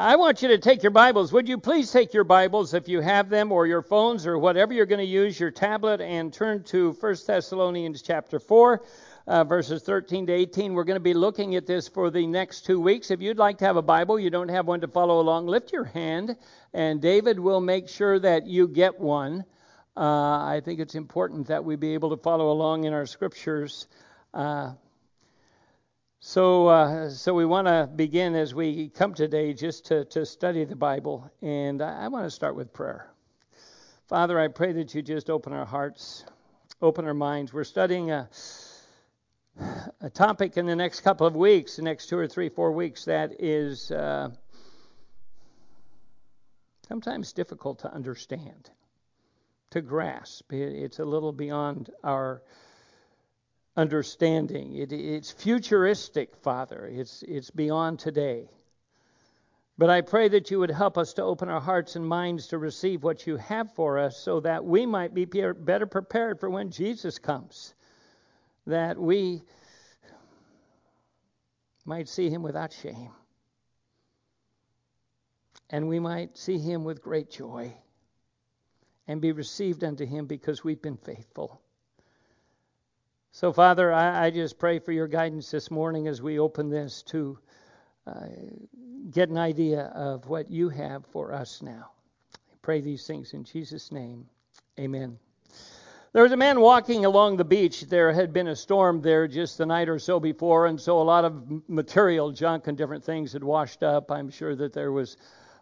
I want you to take your Bibles. Would you please take your Bibles if you have them or your phones or whatever you're going to use, your tablet, and turn to 1 Thessalonians chapter 4, uh, verses 13 to 18. We're going to be looking at this for the next two weeks. If you'd like to have a Bible, you don't have one to follow along, lift your hand, and David will make sure that you get one. Uh, I think it's important that we be able to follow along in our scriptures. Uh, so, uh, so we want to begin as we come today just to, to study the Bible, and I, want to start with prayer. Father, I pray that you just open our hearts, open our minds. We're studying a, a topic in the next couple of weeks, the next two or three, four weeks, that is uh, sometimes difficult to understand, to grasp. It's a little beyond our understanding. It, it's futuristic, Father. It's, it's beyond today. But I pray that you would help us to open our hearts and minds to receive what you have for us so that we might be better prepared for when Jesus comes. That we might see him without shame. And we might see him with great joy and be received unto him because we've been faithful. So, Father, I, I, just pray for your guidance this morning as we open this to uh, get an idea of what you have for us now. I pray these things in Jesus' name. Amen. There was a man walking along the beach. There had been a storm there just the night or so before, and so a lot of material, junk, and different things had washed up. I'm sure that there was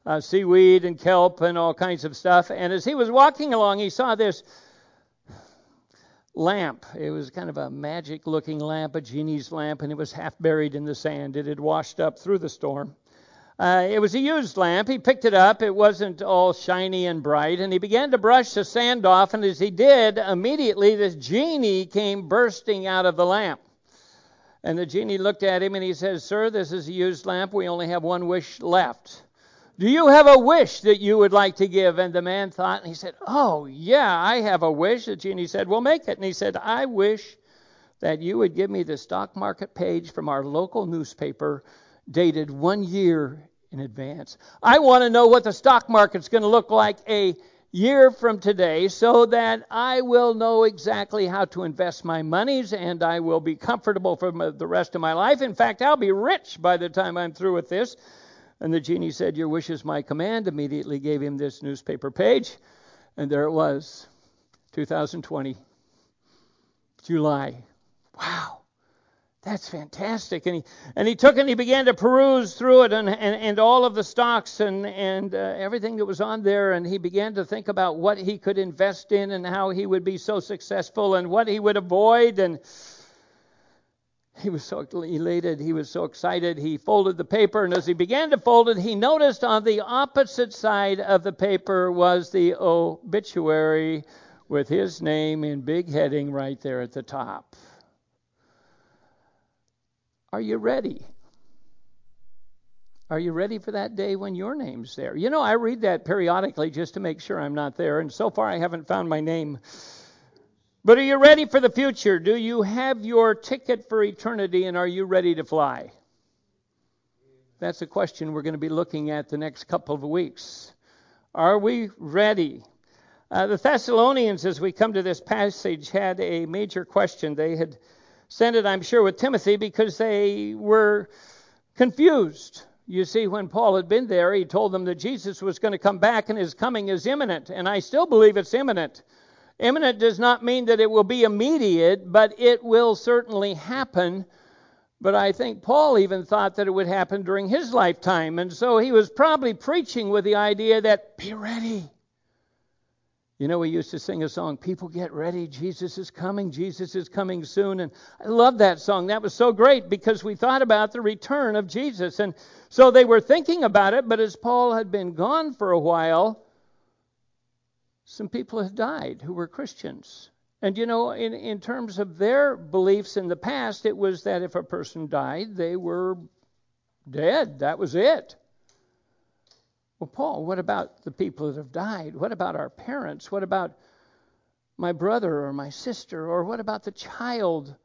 uh, seaweed and kelp and all kinds of stuff. And as he was walking along, he saw this lamp. It was kind of a magic looking lamp, a genie's lamp, and it was half buried in the sand. It had washed up through the storm. Uh, it was a used lamp. He picked it up. It wasn't all shiny and bright. And he began to brush the sand off. And as he did, immediately this genie came bursting out of the lamp. And the genie looked at him and he says, Sir, this is a used lamp. We only have one wish left. Do you have a wish that you would like to give? And the man thought, and he said, Oh, yeah, I have a wish. The genie said, Well, make it. And he said, I wish that you would give me the stock market page from our local newspaper dated one year in advance. I want to know what the stock market's going to look like a year from today so that I will know exactly how to invest my monies and I will be comfortable for the rest of my life. In fact, I'll be rich by the time I'm through with this and the genie said, Your wish is my command. Immediately gave him this newspaper page. And there it was 2020, July. Wow. That's fantastic. And he, and he took and he began to peruse through it and, and, and all of the stocks and, and uh, everything that was on there. And he began to think about what he could invest in and how he would be so successful and what he would avoid. And he was so elated. He was so excited. He folded the paper, and as he began to fold it, he noticed on the opposite side of the paper was the obituary with his name in big heading right there at the top. Are you ready? Are you ready for that day when your name's there? You know, I read that periodically just to make sure I'm not there, and so far I haven't found my name but are you ready for the future? Do you have your ticket for eternity and are you ready to fly? That's a question we're going to be looking at the next couple of weeks. Are we ready? Uh, the Thessalonians, as we come to this passage, had a major question. They had sent it, I'm sure, with Timothy because they were confused. You see, when Paul had been there, he told them that Jesus was going to come back and his coming is imminent. And I still believe it's imminent. Imminent does not mean that it will be immediate, but it will certainly happen. But I think Paul even thought that it would happen during his lifetime. And so he was probably preaching with the idea that be ready. You know, we used to sing a song, People Get Ready, Jesus is coming, Jesus is coming soon. And I love that song. That was so great because we thought about the return of Jesus. And so they were thinking about it, but as Paul had been gone for a while, some people have died who were Christians. And you know, in, in terms of their beliefs in the past, it was that if a person died, they were dead. That was it. Well, Paul, what about the people that have died? What about our parents? What about my brother or my sister? Or what about the child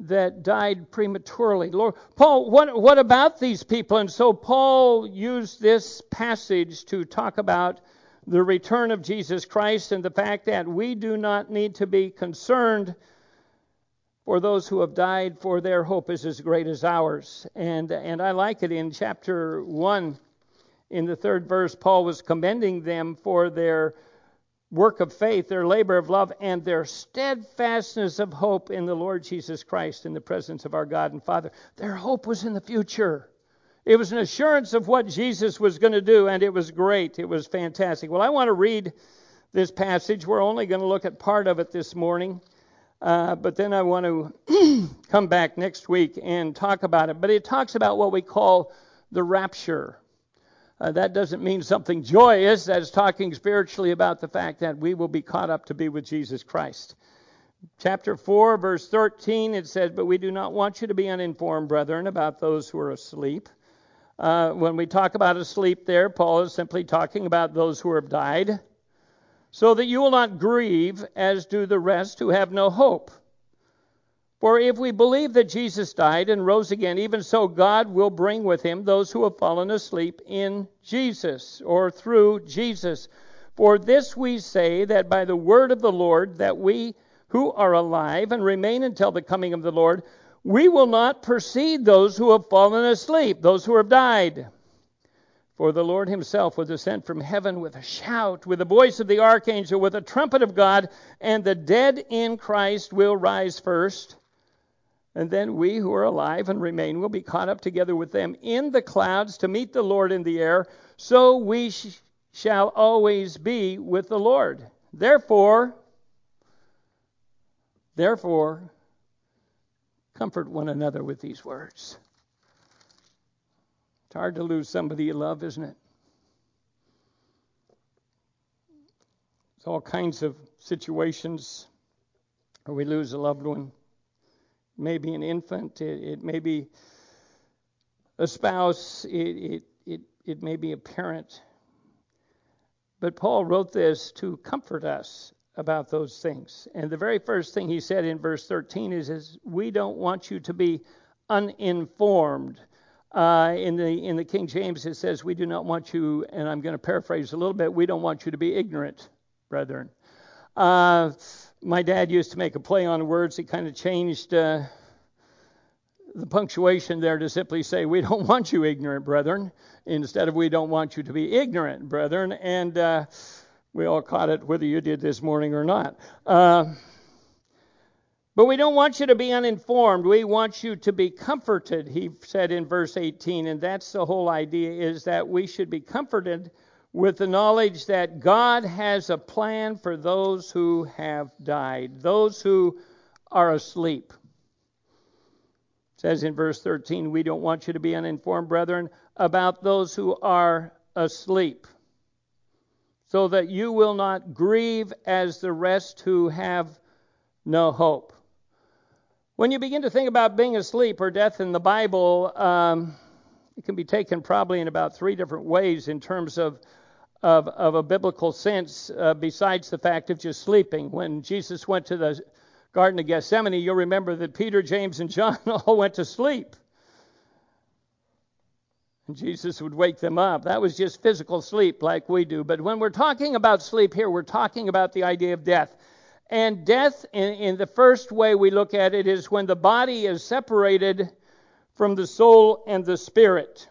that died prematurely. Lord, Paul, what, what about these people? And so Paul used this passage to talk about the return of Jesus Christ and the fact that we do not need to be concerned for those who have died, for their hope is as great as ours. And, and I like it in chapter 1, in the third verse, Paul was commending them for their work of faith, their labor of love, and their steadfastness of hope in the Lord Jesus Christ in the presence of our God and Father. Their hope was in the future. It was an assurance of what Jesus was going to do, and it was great. It was fantastic. Well, I want to read this passage. We're only going to look at part of it this morning, uh, but then I want to come back next week and talk about it. But it talks about what we call the rapture. Uh, that doesn't mean something joyous. That's talking spiritually about the fact that we will be caught up to be with Jesus Christ. Chapter 4, verse 13, it says, But we do not want you to be uninformed, brethren, about those who are asleep. Uh, when we talk about asleep there, Paul is simply talking about those who have died, so that you will not grieve as do the rest who have no hope. For if we believe that Jesus died and rose again, even so God will bring with him those who have fallen asleep in Jesus or through Jesus. For this we say that by the word of the Lord, that we who are alive and remain until the coming of the Lord, we will not precede those who have fallen asleep, those who have died. For the Lord himself will descend from heaven with a shout, with the voice of the archangel, with a trumpet of God, and the dead in Christ will rise first. And then we who are alive and remain will be caught up together with them in the clouds to meet the Lord in the air. So we sh- shall always be with the Lord. Therefore, therefore, comfort one another with these words. It's hard to lose somebody you love, isn't it? It's all kinds of situations where we lose a loved one Maybe an infant, it, it may be a spouse, it, it, it, it may be a parent. But Paul wrote this to comfort us about those things. And the very first thing he said in verse 13 is, is we don't want you to be uninformed. Uh, in the in the King James it says we do not want you, and I'm going to paraphrase a little bit. We don't want you to be ignorant, brethren. Uh, my dad used to make a play on words. He kind of changed uh, the punctuation there to simply say, We don't want you ignorant, brethren, instead of we don't want you to be ignorant, brethren. And uh, we all caught it whether you did this morning or not. Uh, but we don't want you to be uninformed. We want you to be comforted, he said in verse 18. And that's the whole idea is that we should be comforted with the knowledge that God has a plan for those who have died, those who are asleep. It says in verse 13, we don't want you to be uninformed, brethren, about those who are asleep, so that you will not grieve as the rest who have no hope. When you begin to think about being asleep or death in the Bible, um, it can be taken probably in about three different ways in terms of of, of a biblical sense uh, besides the fact of just sleeping. When Jesus went to the Garden of Gethsemane, you'll remember that Peter, James, and John all went to sleep. And Jesus would wake them up. That was just physical sleep like we do. But when we're talking about sleep here, we're talking about the idea of death. And death, in, in the first way we look at it, is when the body is separated from the soul and the spirit.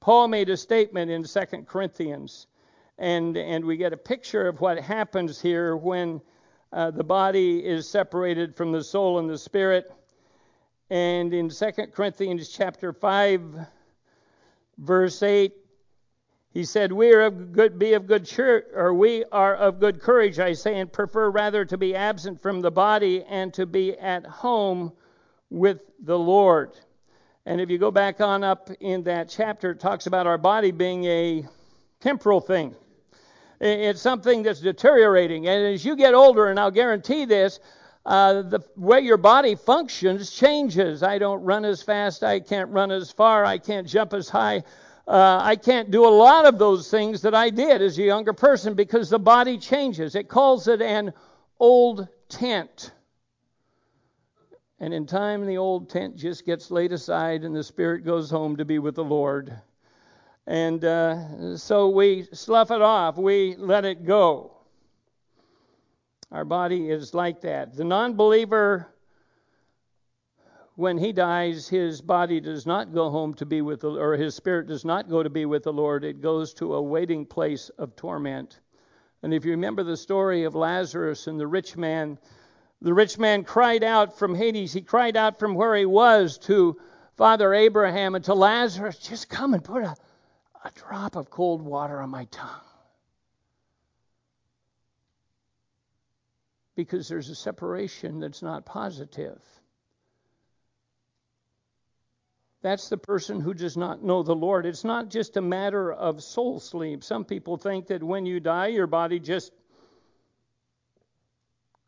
Paul made a statement in 2 Corinthians and and we get a picture of what happens here when uh, the body is separated from the soul and the spirit. And in 2 Corinthians chapter 5, verse 8, he said, "We are of good, be of good cheer, or we are of good courage, I say, and prefer rather to be absent from the body and to be at home with the Lord." And if you go back on up in that chapter, it talks about our body being a temporal thing. It's something that's deteriorating. And as you get older, and I'll guarantee this, uh, the way your body functions changes. I don't run as fast. I can't run as far. I can't jump as high. Uh, I can't do a lot of those things that I did as a younger person because the body changes. It calls it an old tent. And in time, the old tent just gets laid aside and the spirit goes home to be with the Lord. And uh, so we slough it off, we let it go. Our body is like that. The non believer, when he dies, his body does not go home to be with the or his spirit does not go to be with the Lord. It goes to a waiting place of torment. And if you remember the story of Lazarus and the rich man, the rich man cried out from Hades. He cried out from where he was to Father Abraham and to Lazarus, just come and put a, a drop of cold water on my tongue. Because there's a separation that's not positive. That's the person who does not know the Lord. It's not just a matter of soul sleep. Some people think that when you die, your body just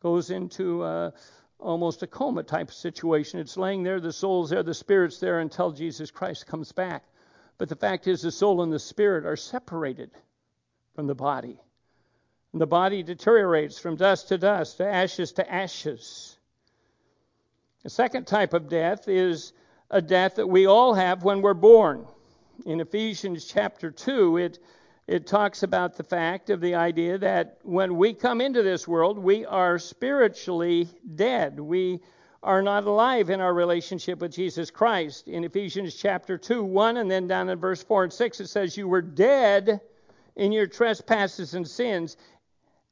goes into uh, almost a coma type situation. It's laying there, the soul's there, the spirit's there until Jesus Christ comes back. But the fact is, the soul and the spirit are separated from the body. And the body deteriorates from dust to dust, to ashes to ashes. The second type of death is a death that we all have when we're born. In Ephesians chapter 2, it, it talks about the fact of the idea that when we come into this world, we are spiritually dead. We are not alive in our relationship with Jesus Christ. In Ephesians chapter 2, 1, and then down in verse 4 and 6, it says, You were dead in your trespasses and sins,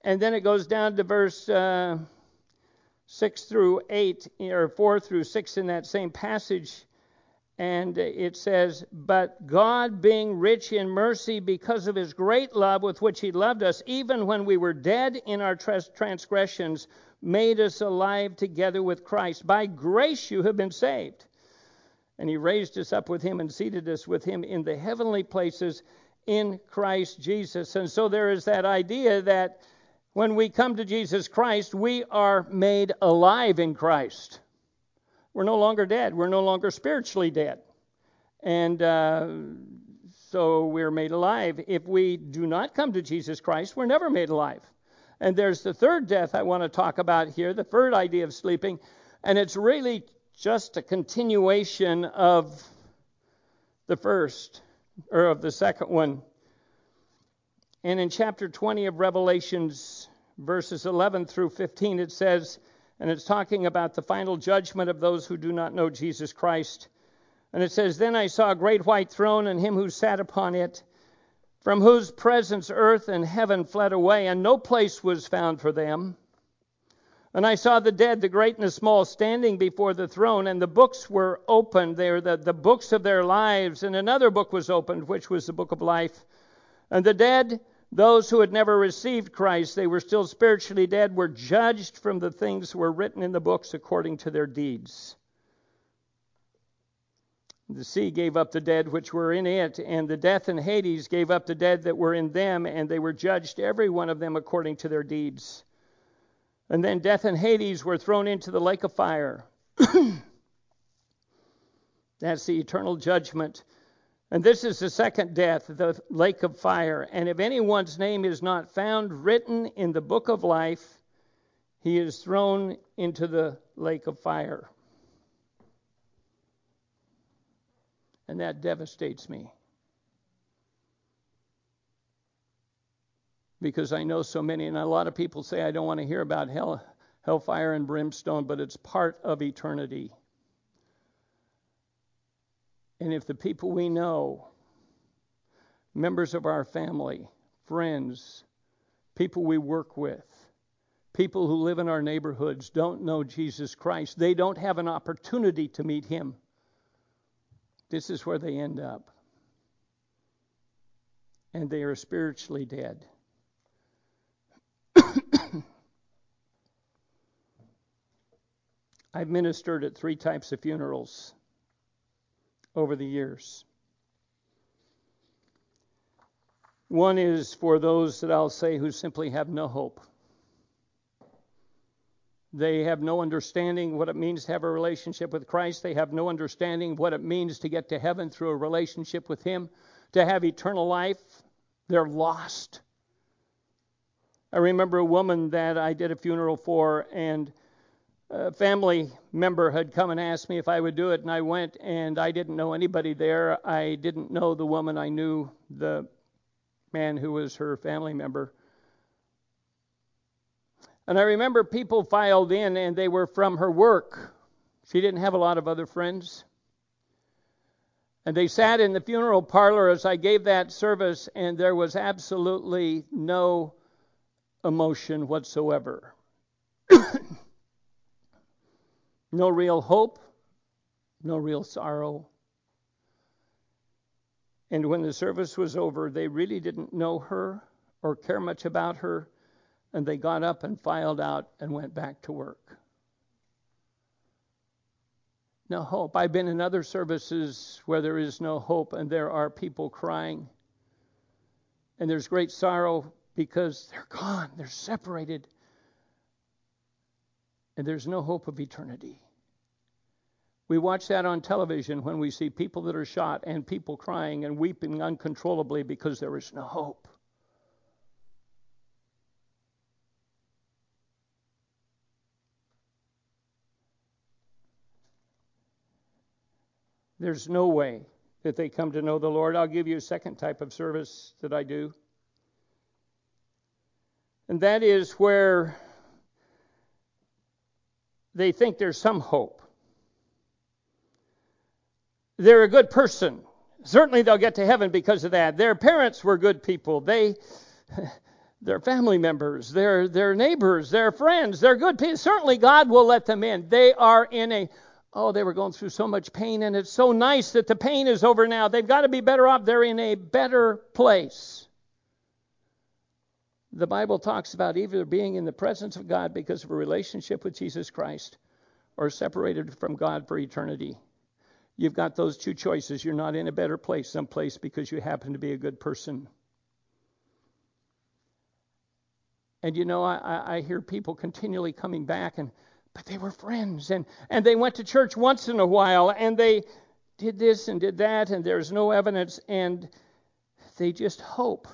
and then it goes down to verse uh, 6 through 8, or 4 through 6 in that same passage. And it says, But God, being rich in mercy because of his great love with which he loved us, even when we were dead in our transgressions, made us alive together with Christ. By grace you have been saved. And he raised us up with him and seated us with him in the heavenly places in Christ Jesus. And so there is that idea that when we come to Jesus Christ, we are made alive in Christ. We're no longer dead. We're no longer spiritually dead. And uh, so we're made alive. If we do not come to Jesus Christ, we're never made alive. And there's the third death I want to talk about here, the third idea of sleeping. And it's really just a continuation of the first, or of the second one. And in chapter 20 of Revelations, verses 11 through 15, it says, and it's talking about the final judgment of those who do not know Jesus Christ. And it says, Then I saw a great white throne and him who sat upon it, from whose presence earth and heaven fled away, and no place was found for them. And I saw the dead, the great and the small, standing before the throne, and the books were opened. They were the, the books of their lives, and another book was opened, which was the book of life. And the dead, those who had never received Christ, they were still spiritually dead, were judged from the things that were written in the books according to their deeds. The sea gave up the dead which were in it, and the death and Hades gave up the dead that were in them, and they were judged, every one of them, according to their deeds. And then death and Hades were thrown into the lake of fire. That's the eternal judgment. And this is the second death, the lake of fire. And if anyone's name is not found written in the book of life, he is thrown into the lake of fire. And that devastates me. because I know so many, and a lot of people say I don't want to hear about hell, hellfire and brimstone, but it's part of eternity. And if the people we know, members of our family, friends, people we work with, people who live in our neighborhoods don't know Jesus Christ, they don't have an opportunity to meet Him. This is where they end up. And they are spiritually dead. I've ministered at three types of funerals over the years. One is for those that I'll say who simply have no hope. They have no understanding what it means to have a relationship with Christ. They have no understanding what it means to get to heaven through a relationship with Him, to have eternal life. They're lost. I remember a woman that I did a funeral for, and a family member had come and asked me if I would do it, and I went, and I didn't know anybody there. I didn't know the woman. I knew the man who was her family member. And I remember people filed in, and they were from her work. She didn't have a lot of other friends. And they sat in the funeral parlor as I gave that service, and there was absolutely no emotion whatsoever. no real hope, no real sorrow. And when the service was over, they really didn't know her or care much about her, and they got up and filed out and went back to work. No hope. I've been in other services where there is no hope and there are people crying. And there's great sorrow because they're gone, they're separated, and there's no hope of eternity. We watch that on television when we see people that are shot and people crying and weeping uncontrollably because there is no hope. There's no way that they come to know the Lord. I'll give you a second type of service that I do. And that is where they think there's some hope they're a good person. Certainly they'll get to heaven because of that. Their parents were good people. They their family members, their their neighbors, their friends, they're good people. Certainly God will let them in. They are in a oh, they were going through so much pain and it's so nice that the pain is over now. They've got to be better off. They're in a better place. The Bible talks about either being in the presence of God because of a relationship with Jesus Christ or separated from God for eternity. You've got those two choices. You're not in a better place someplace because you happen to be a good person. And you know, I, I hear people continually coming back and but they were friends and, and they went to church once in a while and they did this and did that and there's no evidence and they just hope.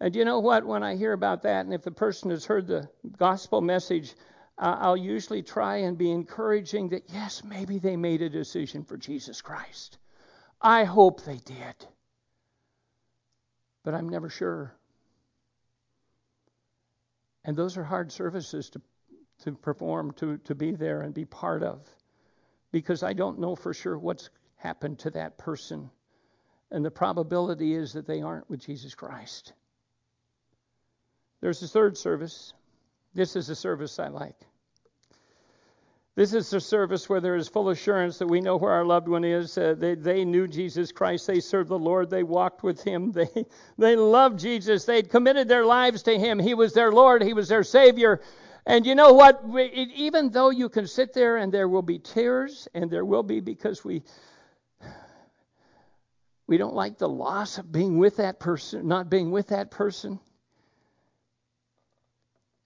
And you know what? When I hear about that, and if the person has heard the gospel message, uh, I'll usually try and be encouraging that, yes, maybe they made a decision for Jesus Christ. I hope they did. But I'm never sure. And those are hard services to, to perform, to, to be there and be part of, because I don't know for sure what's happened to that person. And the probability is that they aren't with Jesus Christ. There's a third service. This is a service I like. This is a service where there is full assurance that we know where our loved one is. Uh, they, they knew Jesus Christ. They served the Lord. They walked with Him. They, they loved Jesus. They'd committed their lives to Him. He was their Lord. He was their Savior. And you know what? It, even though you can sit there and there will be tears, and there will be because we we don't like the loss of being with that person, not being with that person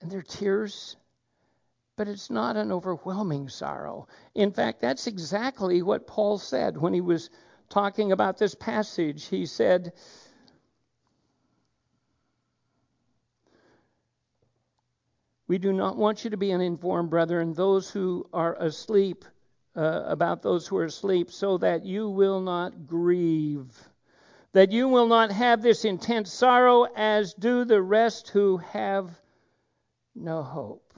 and there are tears, but it's not an overwhelming sorrow. In fact, that's exactly what Paul said when he was talking about this passage. He said, We do not want you to be uninformed, brethren, those who are asleep, uh, about those who are asleep, so that you will not grieve, that you will not have this intense sorrow as do the rest who have no hope.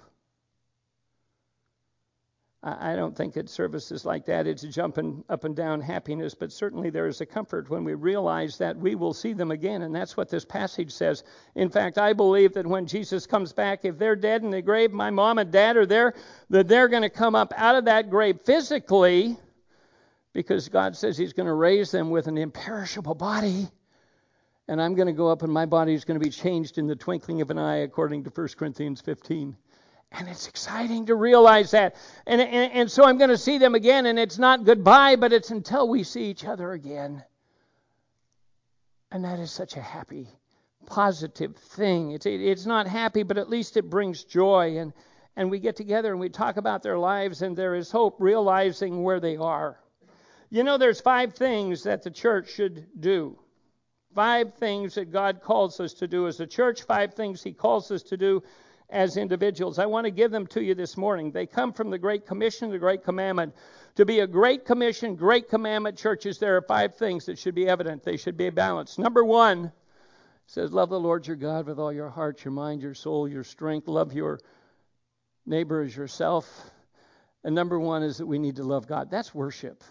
I don't think that services like that it's jumping up and down happiness, but certainly there is a comfort when we realize that we will see them again, and that's what this passage says. In fact, I believe that when Jesus comes back, if they're dead in the grave, my mom and dad are there, that they're going to come up out of that grave physically, because God says He's going to raise them with an imperishable body and I'm going to go up and my body is going to be changed in the twinkling of an eye, according to 1 Corinthians 15. And it's exciting to realize that. And, and, and so I'm going to see them again, and it's not goodbye, but it's until we see each other again. And that is such a happy, positive thing. It's, it, it's not happy, but at least it brings joy. And, and we get together and we talk about their lives, and there is hope, realizing where they are. You know, there's five things that the church should do. Five things that God calls us to do as a church, five things He calls us to do as individuals. I want to give them to you this morning. They come from the Great Commission, the Great Commandment. To be a Great Commission, Great Commandment churches, there are five things that should be evident. They should be balanced. Number one says, Love the Lord your God with all your heart, your mind, your soul, your strength. Love your neighbor as yourself. And number one is that we need to love God. That's worship.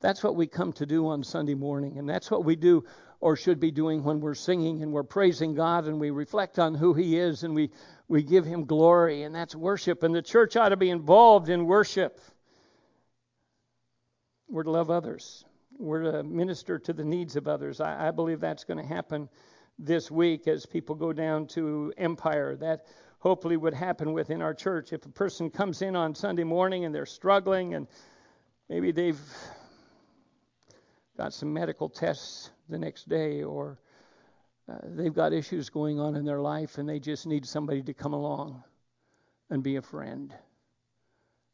That's what we come to do on Sunday morning, and that's what we do or should be doing when we're singing and we're praising God and we reflect on who He is and we, we give Him glory, and that's worship. And the church ought to be involved in worship. We're to love others, we're to minister to the needs of others. I, I believe that's going to happen this week as people go down to Empire. That hopefully would happen within our church. If a person comes in on Sunday morning and they're struggling and maybe they've got some medical tests the next day or uh, they've got issues going on in their life and they just need somebody to come along and be a friend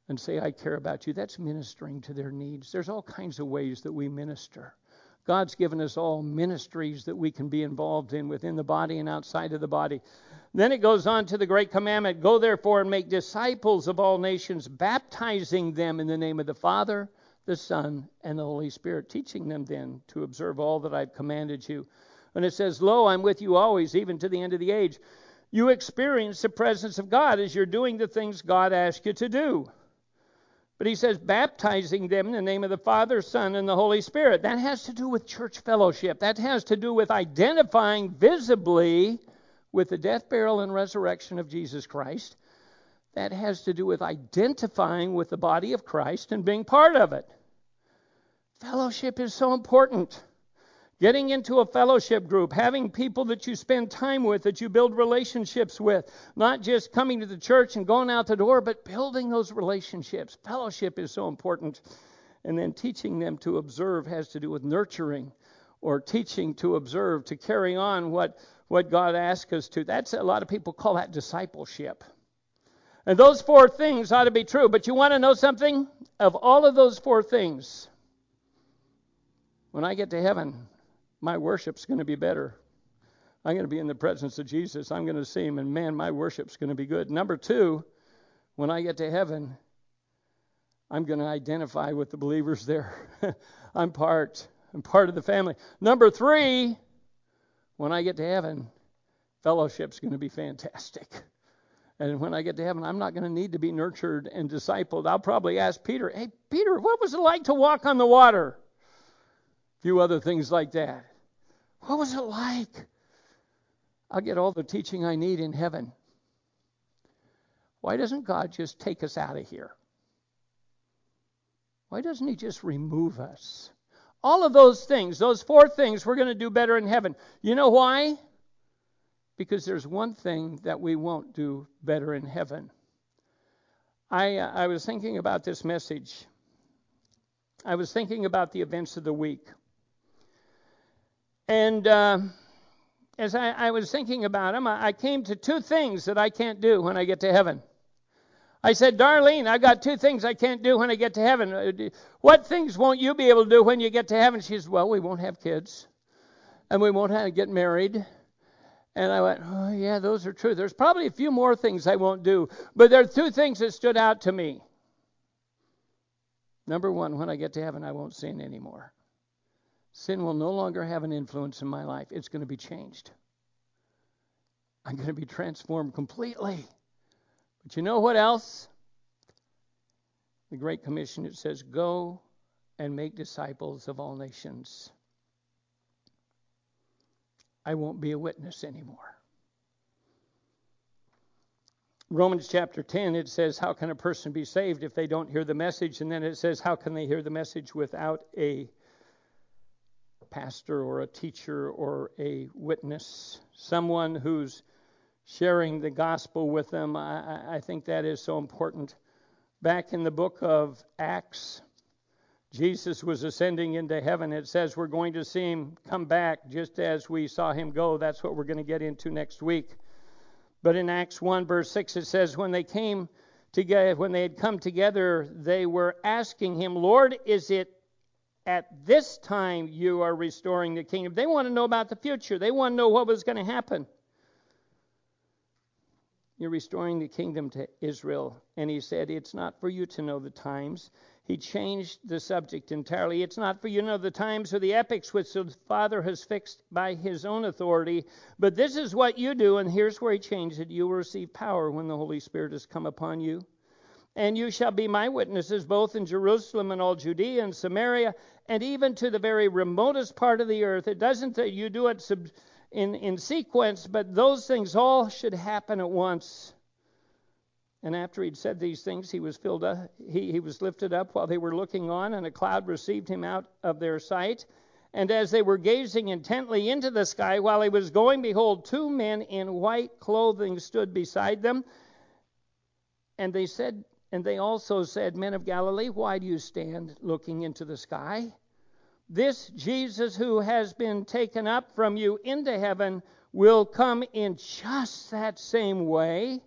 and say, I care about you. That's ministering to their needs. There's all kinds of ways that we minister. God's given us all ministries that we can be involved in within the body and outside of the body. Then it goes on to the great commandment Go therefore and make disciples of all nations, baptizing them in the name of the Father the Son, and the Holy Spirit, teaching them then to observe all that I've commanded you. And it says, Lo, I'm with you always, even to the end of the age. You experience the presence of God as you're doing the things God asked you to do. But he says, baptizing them in the name of the Father, Son, and the Holy Spirit. That has to do with church fellowship. That has to do with identifying visibly with the death, burial, and resurrection of Jesus Christ that has to do with identifying with the body of Christ and being part of it. Fellowship is so important. Getting into a fellowship group, having people that you spend time with, that you build relationships with, not just coming to the church and going out the door, but building those relationships. Fellowship is so important. And then teaching them to observe has to do with nurturing or teaching to observe, to carry on what, what God asks us to. That's a lot of people call that discipleship. And those four things ought to be true. But you want to know something? Of all of those four things, when I get to heaven, my worship's going to be better. I'm going to be in the presence of Jesus. I'm going to see him, and man, my worship's going to be good. Number two, when I get to heaven, I'm going to identify with the believers there. I'm part. I'm part of the family. Number three, when I get to heaven, fellowship's going to be fantastic. And when I get to heaven, I'm not going to need to be nurtured and discipled. I'll probably ask Peter, Hey, Peter, what was it like to walk on the water? A few other things like that. What was it like? I'll get all the teaching I need in heaven. Why doesn't God just take us out of here? Why doesn't He just remove us? All of those things, those four things, we're going to do better in heaven. You know why? Because there's one thing that we won't do better in heaven. I, uh, I was thinking about this message. I was thinking about the events of the week. And uh, as I, I, was thinking about them, I, I came to two things that I can't do when I get to heaven. I said, Darlene, I've got two things I can't do when I get to heaven. Uh, what things won't you be able to do when you get to heaven? She says, Well, we won't have kids, and we won't have get married, and I went, oh, yeah, those are true. There's probably a few more things I won't do, but there are two things that stood out to me. Number one, when I get to heaven, I won't sin anymore. Sin will no longer have an influence in my life, it's going to be changed. I'm going to be transformed completely. But you know what else? The Great Commission, it says, Go and make disciples of all nations. I won't be a witness anymore. Romans chapter 10, it says, How can a person be saved if they don't hear the message? And then it says, How can they hear the message without a pastor or a teacher or a witness? Someone who's sharing the gospel with them. I, I think that is so important. Back in the book of Acts, Jesus was ascending into heaven. It says we're going to see him come back just as we saw him go. That's what we're going to get into next week. But in Acts 1, verse 6, it says, When they came together, when they had come together, they were asking him, Lord, is it at this time you are restoring the kingdom? They want to know about the future, they want to know what was going to happen. You're restoring the kingdom to Israel. And he said, It's not for you to know the times. He changed the subject entirely. It's not for you know the times or the epochs which the Father has fixed by his own authority, but this is what you do. And here's where he changed it you will receive power when the Holy Spirit has come upon you. And you shall be my witnesses both in Jerusalem and all Judea and Samaria, and even to the very remotest part of the earth. It doesn't that you do it in, in sequence, but those things all should happen at once. And after he'd said these things, he was filled up, he, he was lifted up while they were looking on, and a cloud received him out of their sight. And as they were gazing intently into the sky while he was going, behold, two men in white clothing stood beside them. And they said, and they also said, Men of Galilee, why do you stand looking into the sky? This Jesus who has been taken up from you into heaven will come in just that same way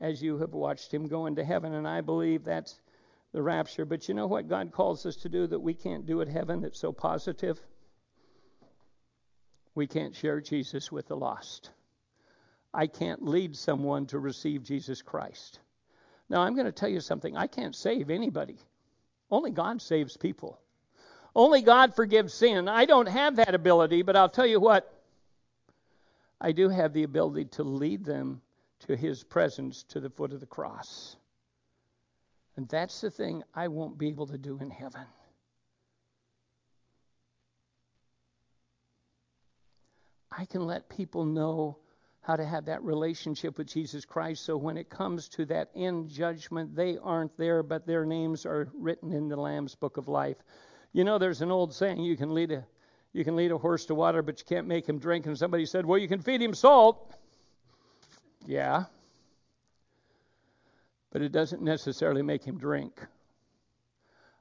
as you have watched him go into heaven. And I believe that's the rapture. But you know what God calls us to do that we can't do at heaven that's so positive? We can't share Jesus with the lost. I can't lead someone to receive Jesus Christ. Now, I'm going to tell you something. I can't save anybody. Only God saves people. Only God forgives sin. I don't have that ability, but I'll tell you what, I do have the ability to lead them to his presence to the foot of the cross. And that's the thing I won't be able to do in heaven. I can let people know how to have that relationship with Jesus Christ so when it comes to that end judgment, they aren't there, but their names are written in the Lamb's book of life. You know, there's an old saying you can lead a you can lead a horse to water, but you can't make him drink. And somebody said, Well, you can feed him salt. Yeah. But it doesn't necessarily make him drink.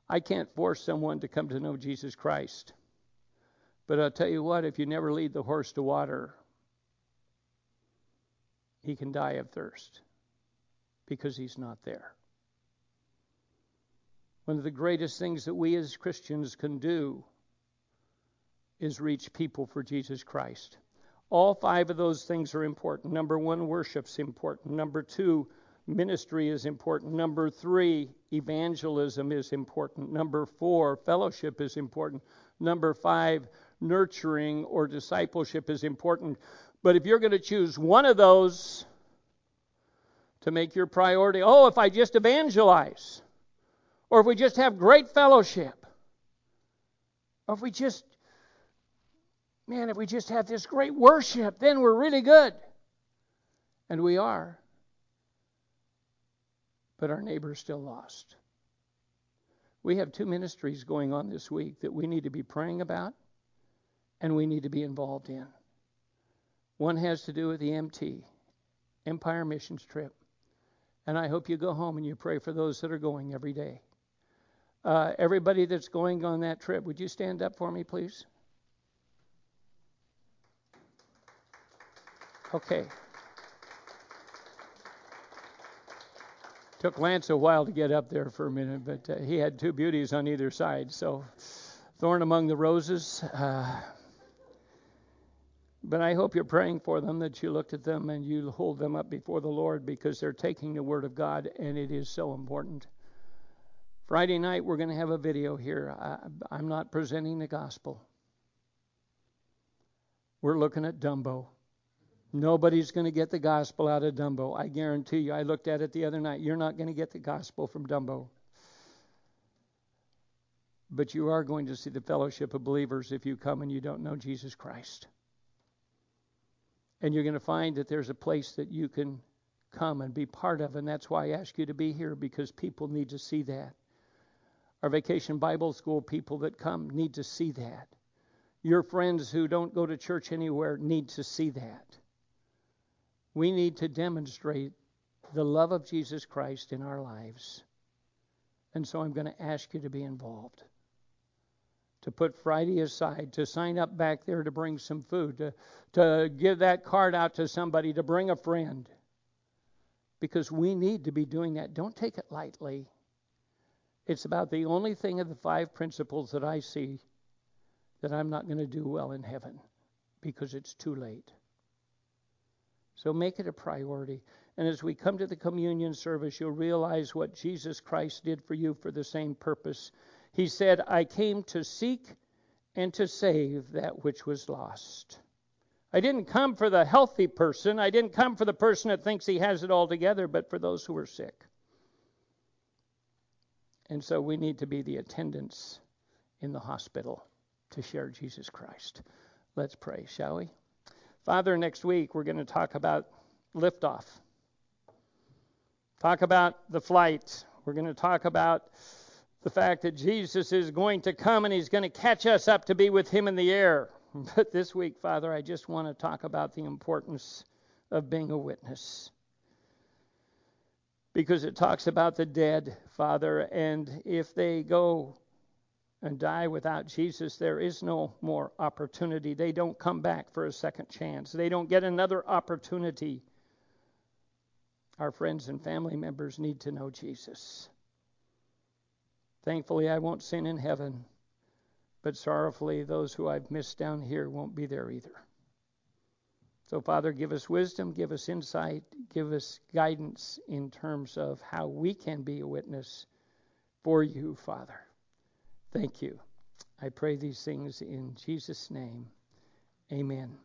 I can't force someone to come to know Jesus Christ. But I'll tell you what, if you never lead the horse to water, he can die of thirst because he's not there. One of the greatest things that we as Christians can do is reach people for Jesus Christ. All five of those things are important. Number one, worship's important. Number two, ministry is important. Number three, evangelism is important. Number four, fellowship is important. Number five, nurturing or discipleship is important. But if you're going to choose one of those to make your priority, oh, if I just evangelize, or if we just have great fellowship, or if we just, man, if we just have this great worship, then we're really good. And we are. But our neighbor's still lost. We have two ministries going on this week that we need to be praying about and we need to be involved in. One has to do with the MT, Empire Missions Trip. And I hope you go home and you pray for those that are going every day. Uh, everybody that's going on that trip, would you stand up for me, please? Okay. Took Lance a while to get up there for a minute, but uh, he had two beauties on either side. So, thorn among the roses. Uh, but I hope you're praying for them, that you looked at them and you hold them up before the Lord because they're taking the Word of God, and it is so important. Friday night, we're going to have a video here. I, am not presenting the gospel. We're looking at Dumbo. Nobody's going to get the gospel out of Dumbo. I guarantee you. I looked at it the other night. You're not going to get the gospel from Dumbo. But you are going to see the fellowship of believers if you come and you don't know Jesus Christ. And you're going to find that there's a place that you can come and be part of. And that's why I ask you to be here because people need to see that. Our vacation Bible school people that come need to see that. Your friends who don't go to church anywhere need to see that. We need to demonstrate the love of Jesus Christ in our lives. And so I'm going to ask you to be involved. To put Friday aside, to sign up back there to bring some food, to, to give that card out to somebody, to bring a friend. Because we need to be doing that. Don't take it lightly. It's about the only thing of the five principles that I see that I'm not going to do well in heaven because it's too late. So make it a priority. And as we come to the communion service, you'll realize what Jesus Christ did for you for the same purpose. He said, I came to seek and to save that which was lost. I didn't come for the healthy person. I didn't come for the person that thinks he has it all together, but for those who are sick. And so we need to be the attendants in the hospital to share Jesus Christ. Let's pray, shall we? Father, next week we're going to talk about liftoff. Talk about the flight. We're going to talk about the fact that Jesus is going to come and he's going to catch us up to be with him in the air. But this week, Father, I just want to talk about the importance of being a witness. Because it talks about the dead, Father, and if they go and die without Jesus, there is no more opportunity. They don't come back for a second chance, they don't get another opportunity. Our friends and family members need to know Jesus. Thankfully, I won't sin in heaven, but sorrowfully, those who I've missed down here won't be there either. So, Father, give us wisdom, give us insight, give us guidance in terms of how we can be a witness for you, Father. Thank you. I pray these things in Jesus' name. Amen.